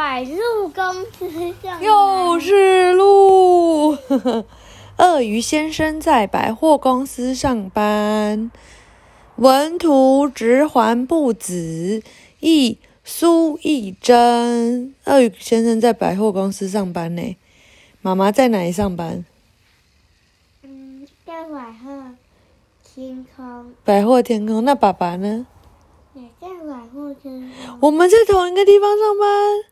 百鹿公司上 又是鹿。鳄鱼先生在百货公司上班。文图：直环不子，译：苏一真。鳄鱼先生在百货公司上班呢。妈妈在哪里上班？嗯，在百货天空，百货天空。那爸爸呢？也在百货天空。我们在同一个地方上班，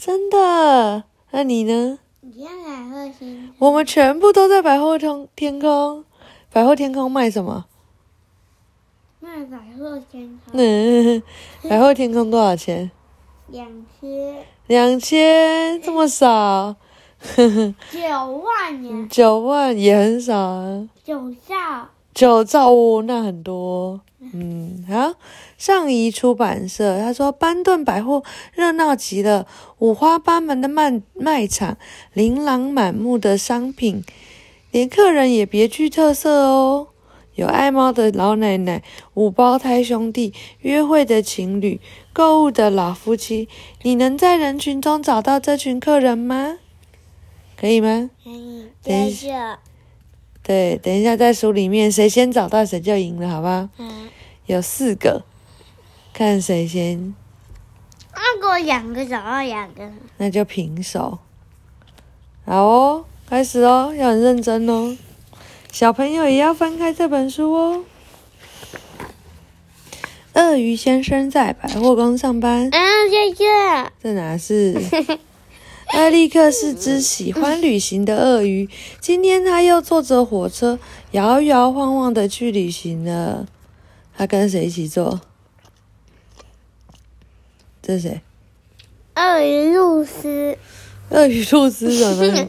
真的？那你呢？你在百货天，我们全部都在百货天天空。百货天空卖什么？卖百货天空嗯，百货天空多少钱？两千两千，这么少？九万年九万也很少啊。九兆。九兆哦，那很多。嗯，好，上移出版社他说，班顿百货热闹极了，五花八门的卖卖场，琳琅满目的商品，连客人也别具特色哦。有爱猫的老奶奶，五胞胎兄弟，约会的情侣，购物的老夫妻。你能在人群中找到这群客人吗？可以吗？可以，等一接着，对，等一下在书里面，谁先找到谁就赢了，好不好？嗯，有四个，看谁先，如果两个找到两个，那就平手。好哦，开始哦，要很认真哦。小朋友也要翻开这本书哦。鳄鱼先生在百货公司上班，啊，谢谢。这哪是？艾利克是只喜欢旅行的鳄鱼，今天他又坐着火车摇摇晃晃的去旅行了。他跟谁一起坐？这是谁？鳄鱼露丝，鳄鱼露丝什么？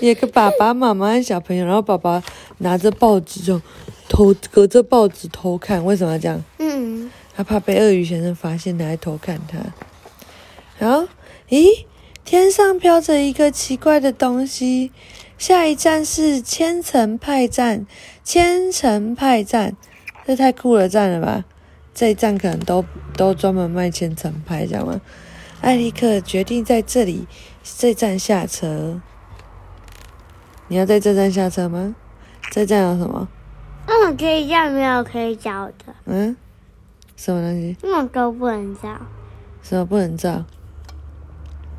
有个爸爸妈妈和小朋友，然后爸爸拿着报纸就偷隔着报纸偷看，为什么要这样？嗯，他怕被鳄鱼先生发现，他还偷看他。然后，咦，天上飘着一个奇怪的东西。下一站是千层派站，千层派站，这太酷了站了吧？这一站可能都都专门卖千层派，知道吗？艾利克决定在这里这站下车。你要在这站下车吗？这站有什么？嗯，可以叫没有可以找的，嗯，什么东西？那都不能找。什么不能照？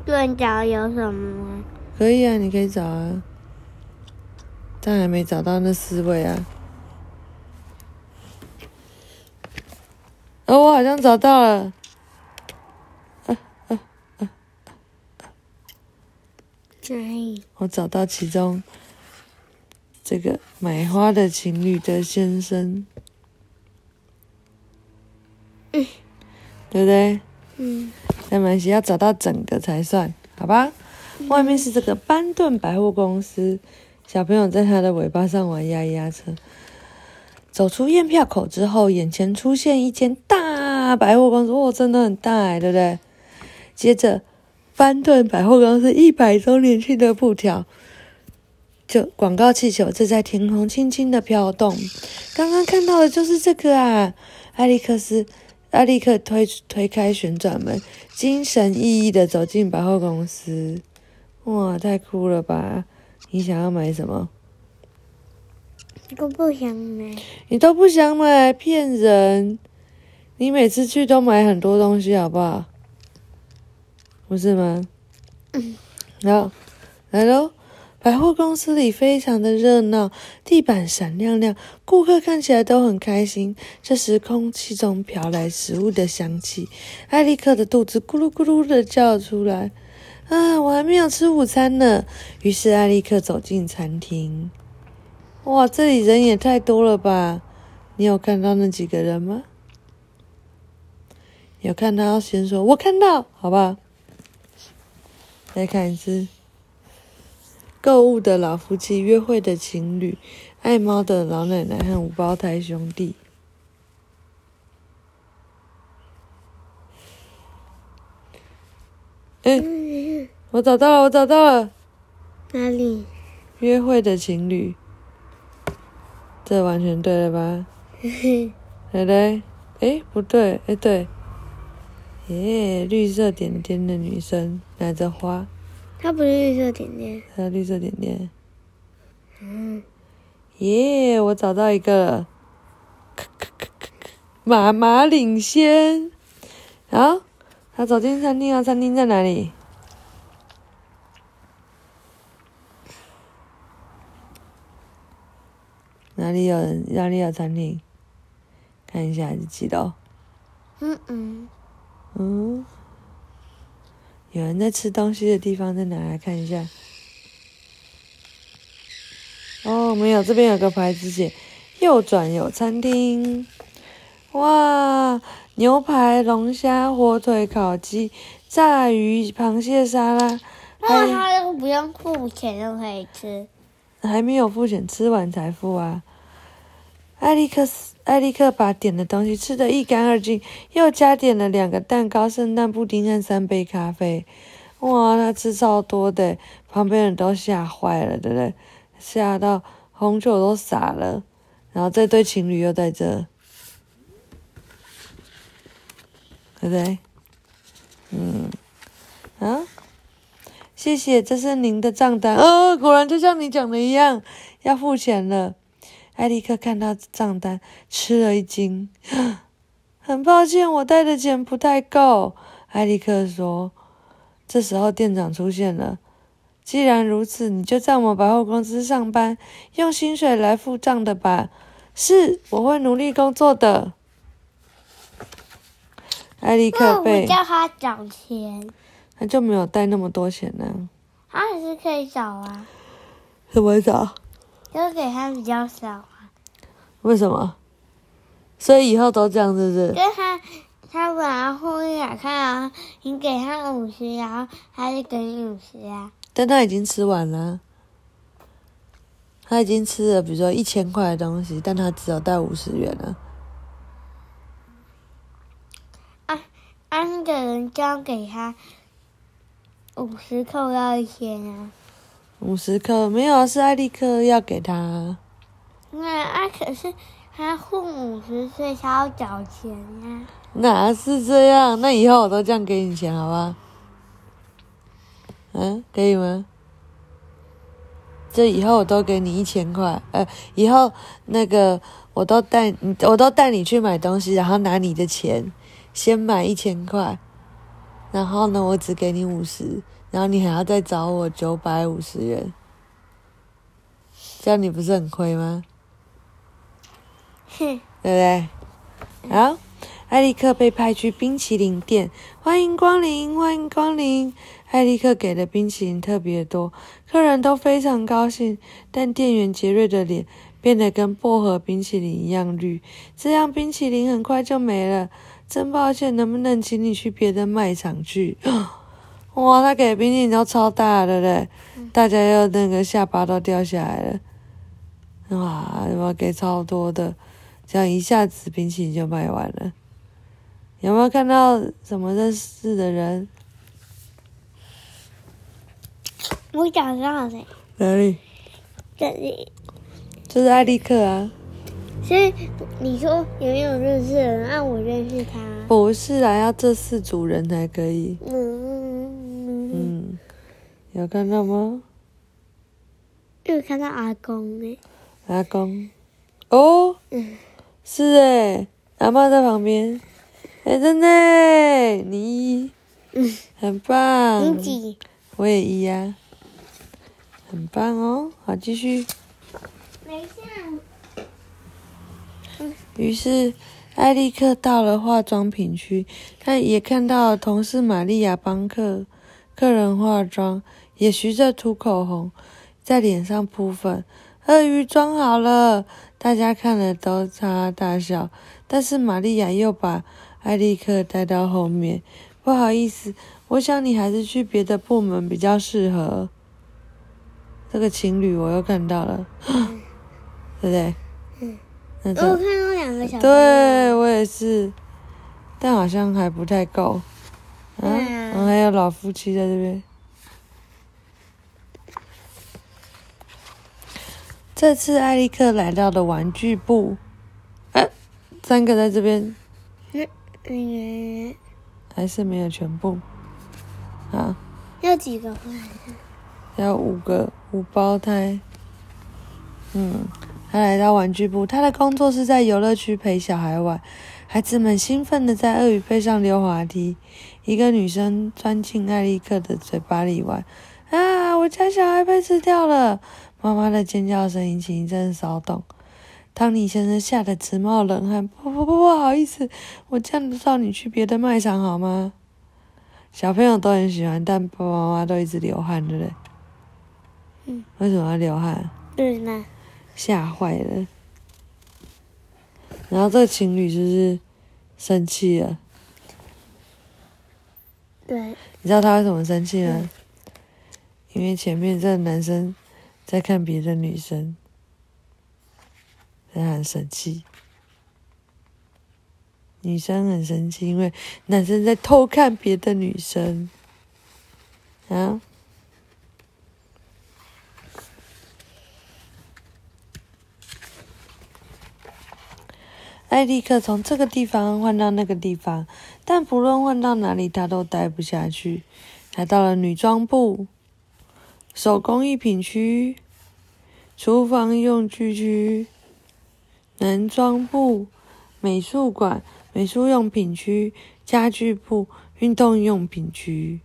不能找有什么？可以啊，你可以找啊，但还没找到那四位啊。哦，我好像找到了，哪里？我找到其中这个买花的情侣的先生，对不对？嗯，在马来西亚找到整个才算，好吧？外面是这个班顿百货公司，小朋友在他的尾巴上玩压压车。走出验票口之后，眼前出现一间大百货公司，哇，真的很大哎，对不对？接着，班顿百货公司一百周年庆的布条，就广告气球正在天空轻轻的飘动。刚刚看到的就是这个啊，艾利克斯。艾利克推推开旋转门，精神奕奕的走进百货公司。哇，太酷了吧！你想要买什么？这个不想买。你都不想买，骗人！你每次去都买很多东西，好不好？不是吗？好，来喽！百货公司里非常的热闹，地板闪亮亮，顾客看起来都很开心。这时，空气中飘来食物的香气，艾利克的肚子咕噜咕噜的叫出来：“啊，我还没有吃午餐呢！”于是，艾利克走进餐厅。哇，这里人也太多了吧！你有看到那几个人吗？有看到先说“我看到”，好不好？再看一次。购物的老夫妻，约会的情侣，爱猫的老奶奶和五胞胎兄弟。嗯，我找到了，我找到了，哪里？约会的情侣，这完全对了吧？对不对？哎，不对，哎对，耶，绿色点点的女生拿着花，它不是绿色点点。还有绿色点点。嗯，耶，我找到一个了，咳咳咳咳咳妈妈领先。好，他走进餐厅啊，餐厅在哪里？哪里有人？哪里有餐厅？看一下，是几道？嗯嗯，嗯，有人在吃东西的地方在哪？来看一下。哦，没有，这边有个牌子写“右转有餐厅”。哇，牛排、龙虾、火腿、烤鸡、炸鱼、螃蟹沙拉，那它又不用付钱就可以吃。还没有付钱，吃完才付啊。艾利克斯，艾利克把点的东西吃得一干二净，又加点了两个蛋糕、圣诞布丁和三杯咖啡。哇，他吃超多的，旁边人都吓坏了，对不对？吓到红酒都洒了。然后这对情侣又在这，对不对？嗯，啊，谢谢，这是您的账单。哦，果然就像你讲的一样，要付钱了。艾利克看到账单，吃了一惊。很抱歉，我带的钱不太够。艾利克说。这时候店长出现了。既然如此，你就在我们百货公司上班，用薪水来付账的吧。是，我会努力工作的。艾利克被叫他找钱，他就没有带那么多钱呢、他还是可以找啊，怎么找？就给他比较少啊。为什么？所以以后都这样，是不是？跟他他本来后一来看啊，你给他五十，然后他就给你五十啊。但他已经吃完了，他已经吃了，比如说一千块的东西，但他只有带五十元了。啊，那个人交给他五十扣到一千啊。五十克没有，是艾利克要给他。那啊，可是他混五十岁，他要找钱呀、哪是这样？那以后我都这样给你钱，好吧？嗯，可以吗？这以后我都给你一千块，呃，以后那个我都带你，我都带你去买东西，然后拿你的钱先买一千块，然后呢，我只给你五十，然后你还要再找我九百五十元，这样你不是很亏吗？哼，对不对？好，艾利克被派去冰淇淋店，欢迎光临，欢迎光临。艾利克给的冰淇淋特别多，客人都非常高兴，但店员杰瑞的脸变得跟薄荷冰淇淋一样绿，这样冰淇淋很快就没了。真抱歉，能不能请你去别的卖场去？哇，他给的冰淇淋都超大，的嘞？大家又那个下巴都掉下来了。哇，我给超多的。这样一下子冰淇淋就卖完了。有没有看到什么认识的人？我找到了，哪里？这里。就是艾利克啊。所以你说有没有认识的人？啊，我认识他。不是啊，要这四组人才可以。嗯，有看到吗？有看到阿公哎。阿公。哦，嗯，是诶，阿妈在旁边。哎，真的耶，你一，嗯，很棒。你几？我也一呀、很棒哦。好，继续。等一下。于是，艾利克到了化妆品区，他也看到同事玛利亚帮客客人化妆，也学着涂口红，在脸上铺粉。鳄鱼装好了，大家看了都哈哈大笑。但是玛利亚又把艾利克带到后面，不好意思，我想你还是去别的部门比较适合。这个情侣我又看到了，对不对？嗯。我看到两个小。对我也是，但好像还不太够。啊，嗯然后还有老夫妻在这边。这次艾利克来到的玩具部，哎、三个在这边，嗯，还是没有全部？啊，要几个坏要五个五胞胎。嗯，他来到玩具部，他的工作是在游乐区陪小孩玩。孩子们兴奋的在鳄鱼背上溜滑梯。一个女生钻进艾利克的嘴巴里玩。啊！我家小孩被吃掉了！妈妈的尖叫声引起一阵骚动。汤尼先生吓得直冒冷汗。不不不，不好意思，我这样子你去别的卖场好吗？小朋友都很喜欢，但爸爸妈妈都一直流汗，对不对？嗯。为什么要流汗？对呢。吓坏了。然后这个情侣就是生气了。对。你知道他为什么生气吗？因为前面这个男生在看别的女生。他很生气，女生很生气，因为男生在偷看别的女生。啊！艾利克从这个地方换到那个地方，但不论换到哪里，他都待不下去。来到了女装部、手工艺品区、厨房用具区。男装部、美术馆、美术用品区、家具部、运动用品区，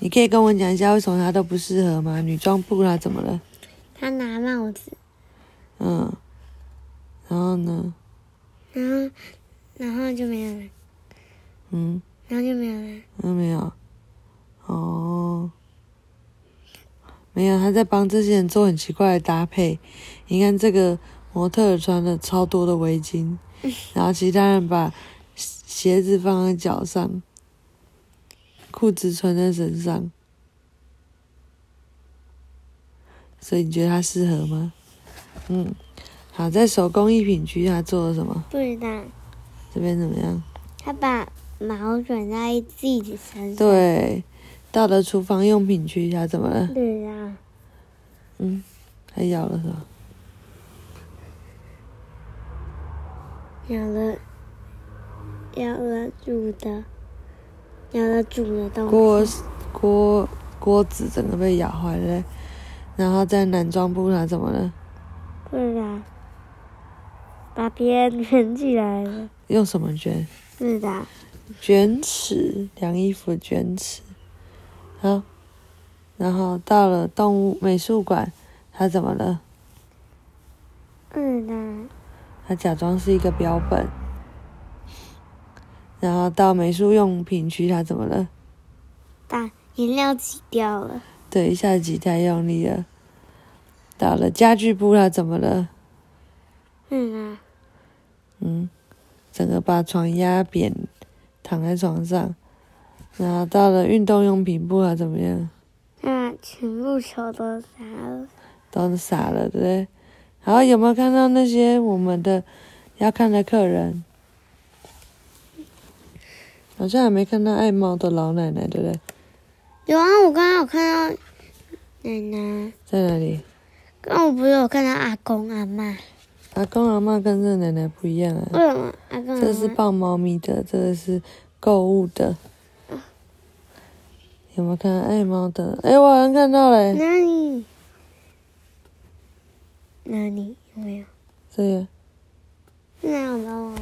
你可以跟我讲一下为什么他都不适合吗？女装部它怎么了？他拿帽子。嗯，然后呢？然后，然后就没有了。嗯。然后就没有了。嗯，没有。哦，没有，他在帮这些人做很奇怪的搭配。你看这个。模特穿了超多的围巾，然后其他人把鞋子放在脚上，裤子穿在身上，所以你觉得他适合吗？嗯，好，在手工艺品区他做了什么？不知道。这边怎么样？他把毛卷在自己身上。对，到了厨房用品区他怎么了？对呀。嗯，还咬了是吧？咬了，咬了煮的，咬了煮的东西。锅锅锅子整个被咬坏了，然后在男装部他怎么了？对啊，把别人卷起来了。用什么卷？是的。卷尺，量衣服卷尺。好，然后到了动物美术馆，他怎么了？嗯的。他假装是一个标本，然后到美术用品区，他怎么了？把颜料挤掉了。对，一下子挤太用力了。到了家具部，他怎么了？嗯啊。嗯，整个把床压扁，躺在床上。然后到了运动用品部，啊怎么样？那，全部球都洒了。都洒了，对不对？好，有没有看到那些我们的要看的客人？好像还没看到爱猫的老奶奶，对不对？有啊，我刚刚有看到奶奶。在哪里？刚刚我不是有看到阿公阿妈。阿公阿妈跟这奶奶不一样啊。为什么？阿公阿。这是抱猫咪的，这个是购物的。有没有看到爱猫的？哎，我好像看到了。哪里？哪里有没有？这个。哪有猫啊？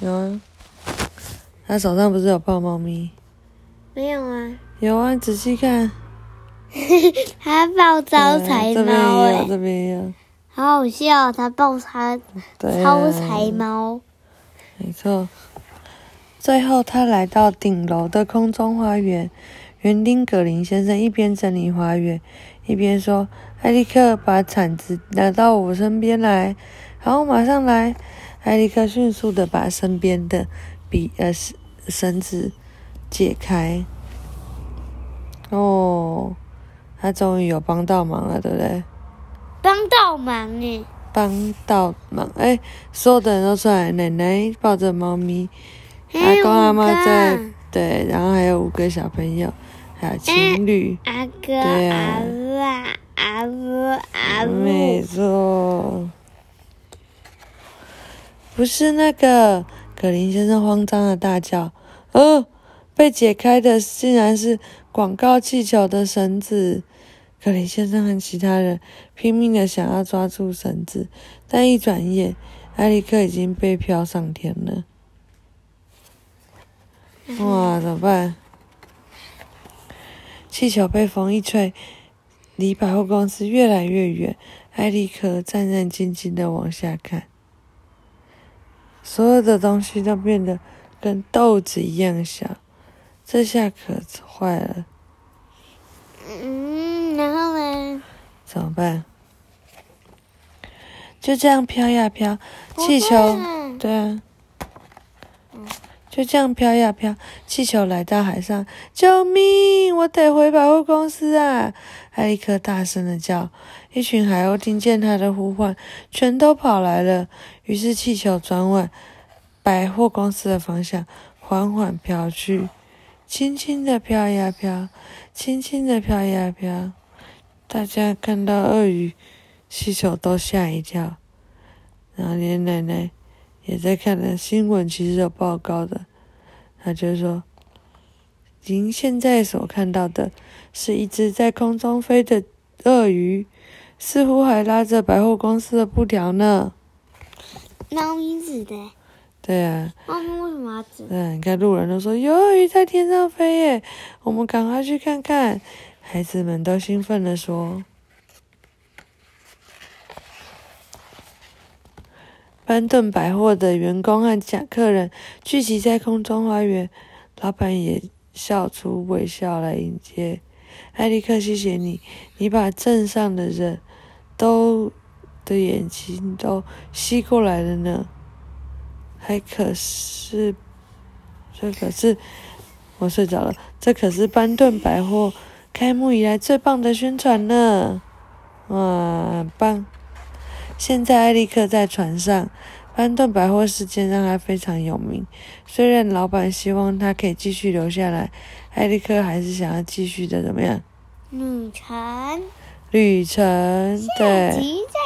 有啊。他手上不是有抱猫咪？没有啊。有啊，仔细看。他抱招财猫这边也有，这边也有。好好笑，他抱他招财猫。没错。最后，他来到顶楼的空中花园。园丁格林先生一边整理花园，一边说。艾利克把铲子拿到我身边来，好，马上来。艾利克迅速的把身边的笔呃绳绳子解开。哦，他终于有帮到忙了，对不对？帮到忙呢。帮到忙，哎，所有的人都出来，奶奶抱着猫咪，阿公阿妈在，对，然后还有五个小朋友，还有情侣，阿哥阿爸。阿布阿布，没错，不是那个。格林先生慌张的大叫：“哦，被解开的竟然是广告气球的绳子。格林先生和其他人拼命的想要抓住绳子，但一转眼，艾利克已经被飘上天了。哇，怎么办？气球被风一吹，离百货公司越来越远。艾利克战战兢兢的往下看，所有的东西都变得跟豆子一样小，这下可坏了。嗯，然后呢？怎么办？就这样飘呀飘，气球，对啊，就这样飘呀飘，气球来到海上，救命！我得回百货公司啊！艾利克大声的叫。一群海鸥听见他的呼唤，全都跑来了。于是气球转往百货公司的方向，缓缓飘去，轻轻的飘呀飘，轻轻的飘呀飘。大家看到鳄鱼气球都吓一跳，然后连奶奶也在看的新闻，其实有报告的。他就说：“您现在所看到的是一只在空中飞的鳄鱼。”似乎还拉着百货公司的布条呢。猫咪指的。对啊。猫咪为什么要指？对，你看路人都说有鳄鱼在天上飞耶，我们赶快去看看。孩子们都兴奋地说。班顿百货的员工和假客人聚集在空中花园，老板也笑出微笑来迎接。艾利克，谢谢你，你把镇上的人。都的眼睛都吸过来了呢，还可是，这可是我睡着了，这可是班顿百货开幕以来最棒的宣传呢，哇，棒！现在艾利克在船上，班顿百货事件让他非常有名。虽然老板希望他可以继续留下来，艾利克还是想要继续的，怎么样？旅程。旅程，对，再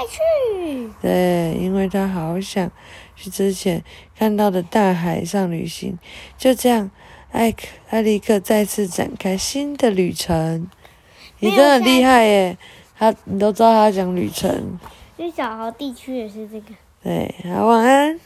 去，对，因为他好想去之前看到的大海上旅行。就这样，艾克艾利克再次展开新的旅程。你真的很厉害耶！他，你都知道他讲旅程。最小号地区也是这个。对，好，晚安。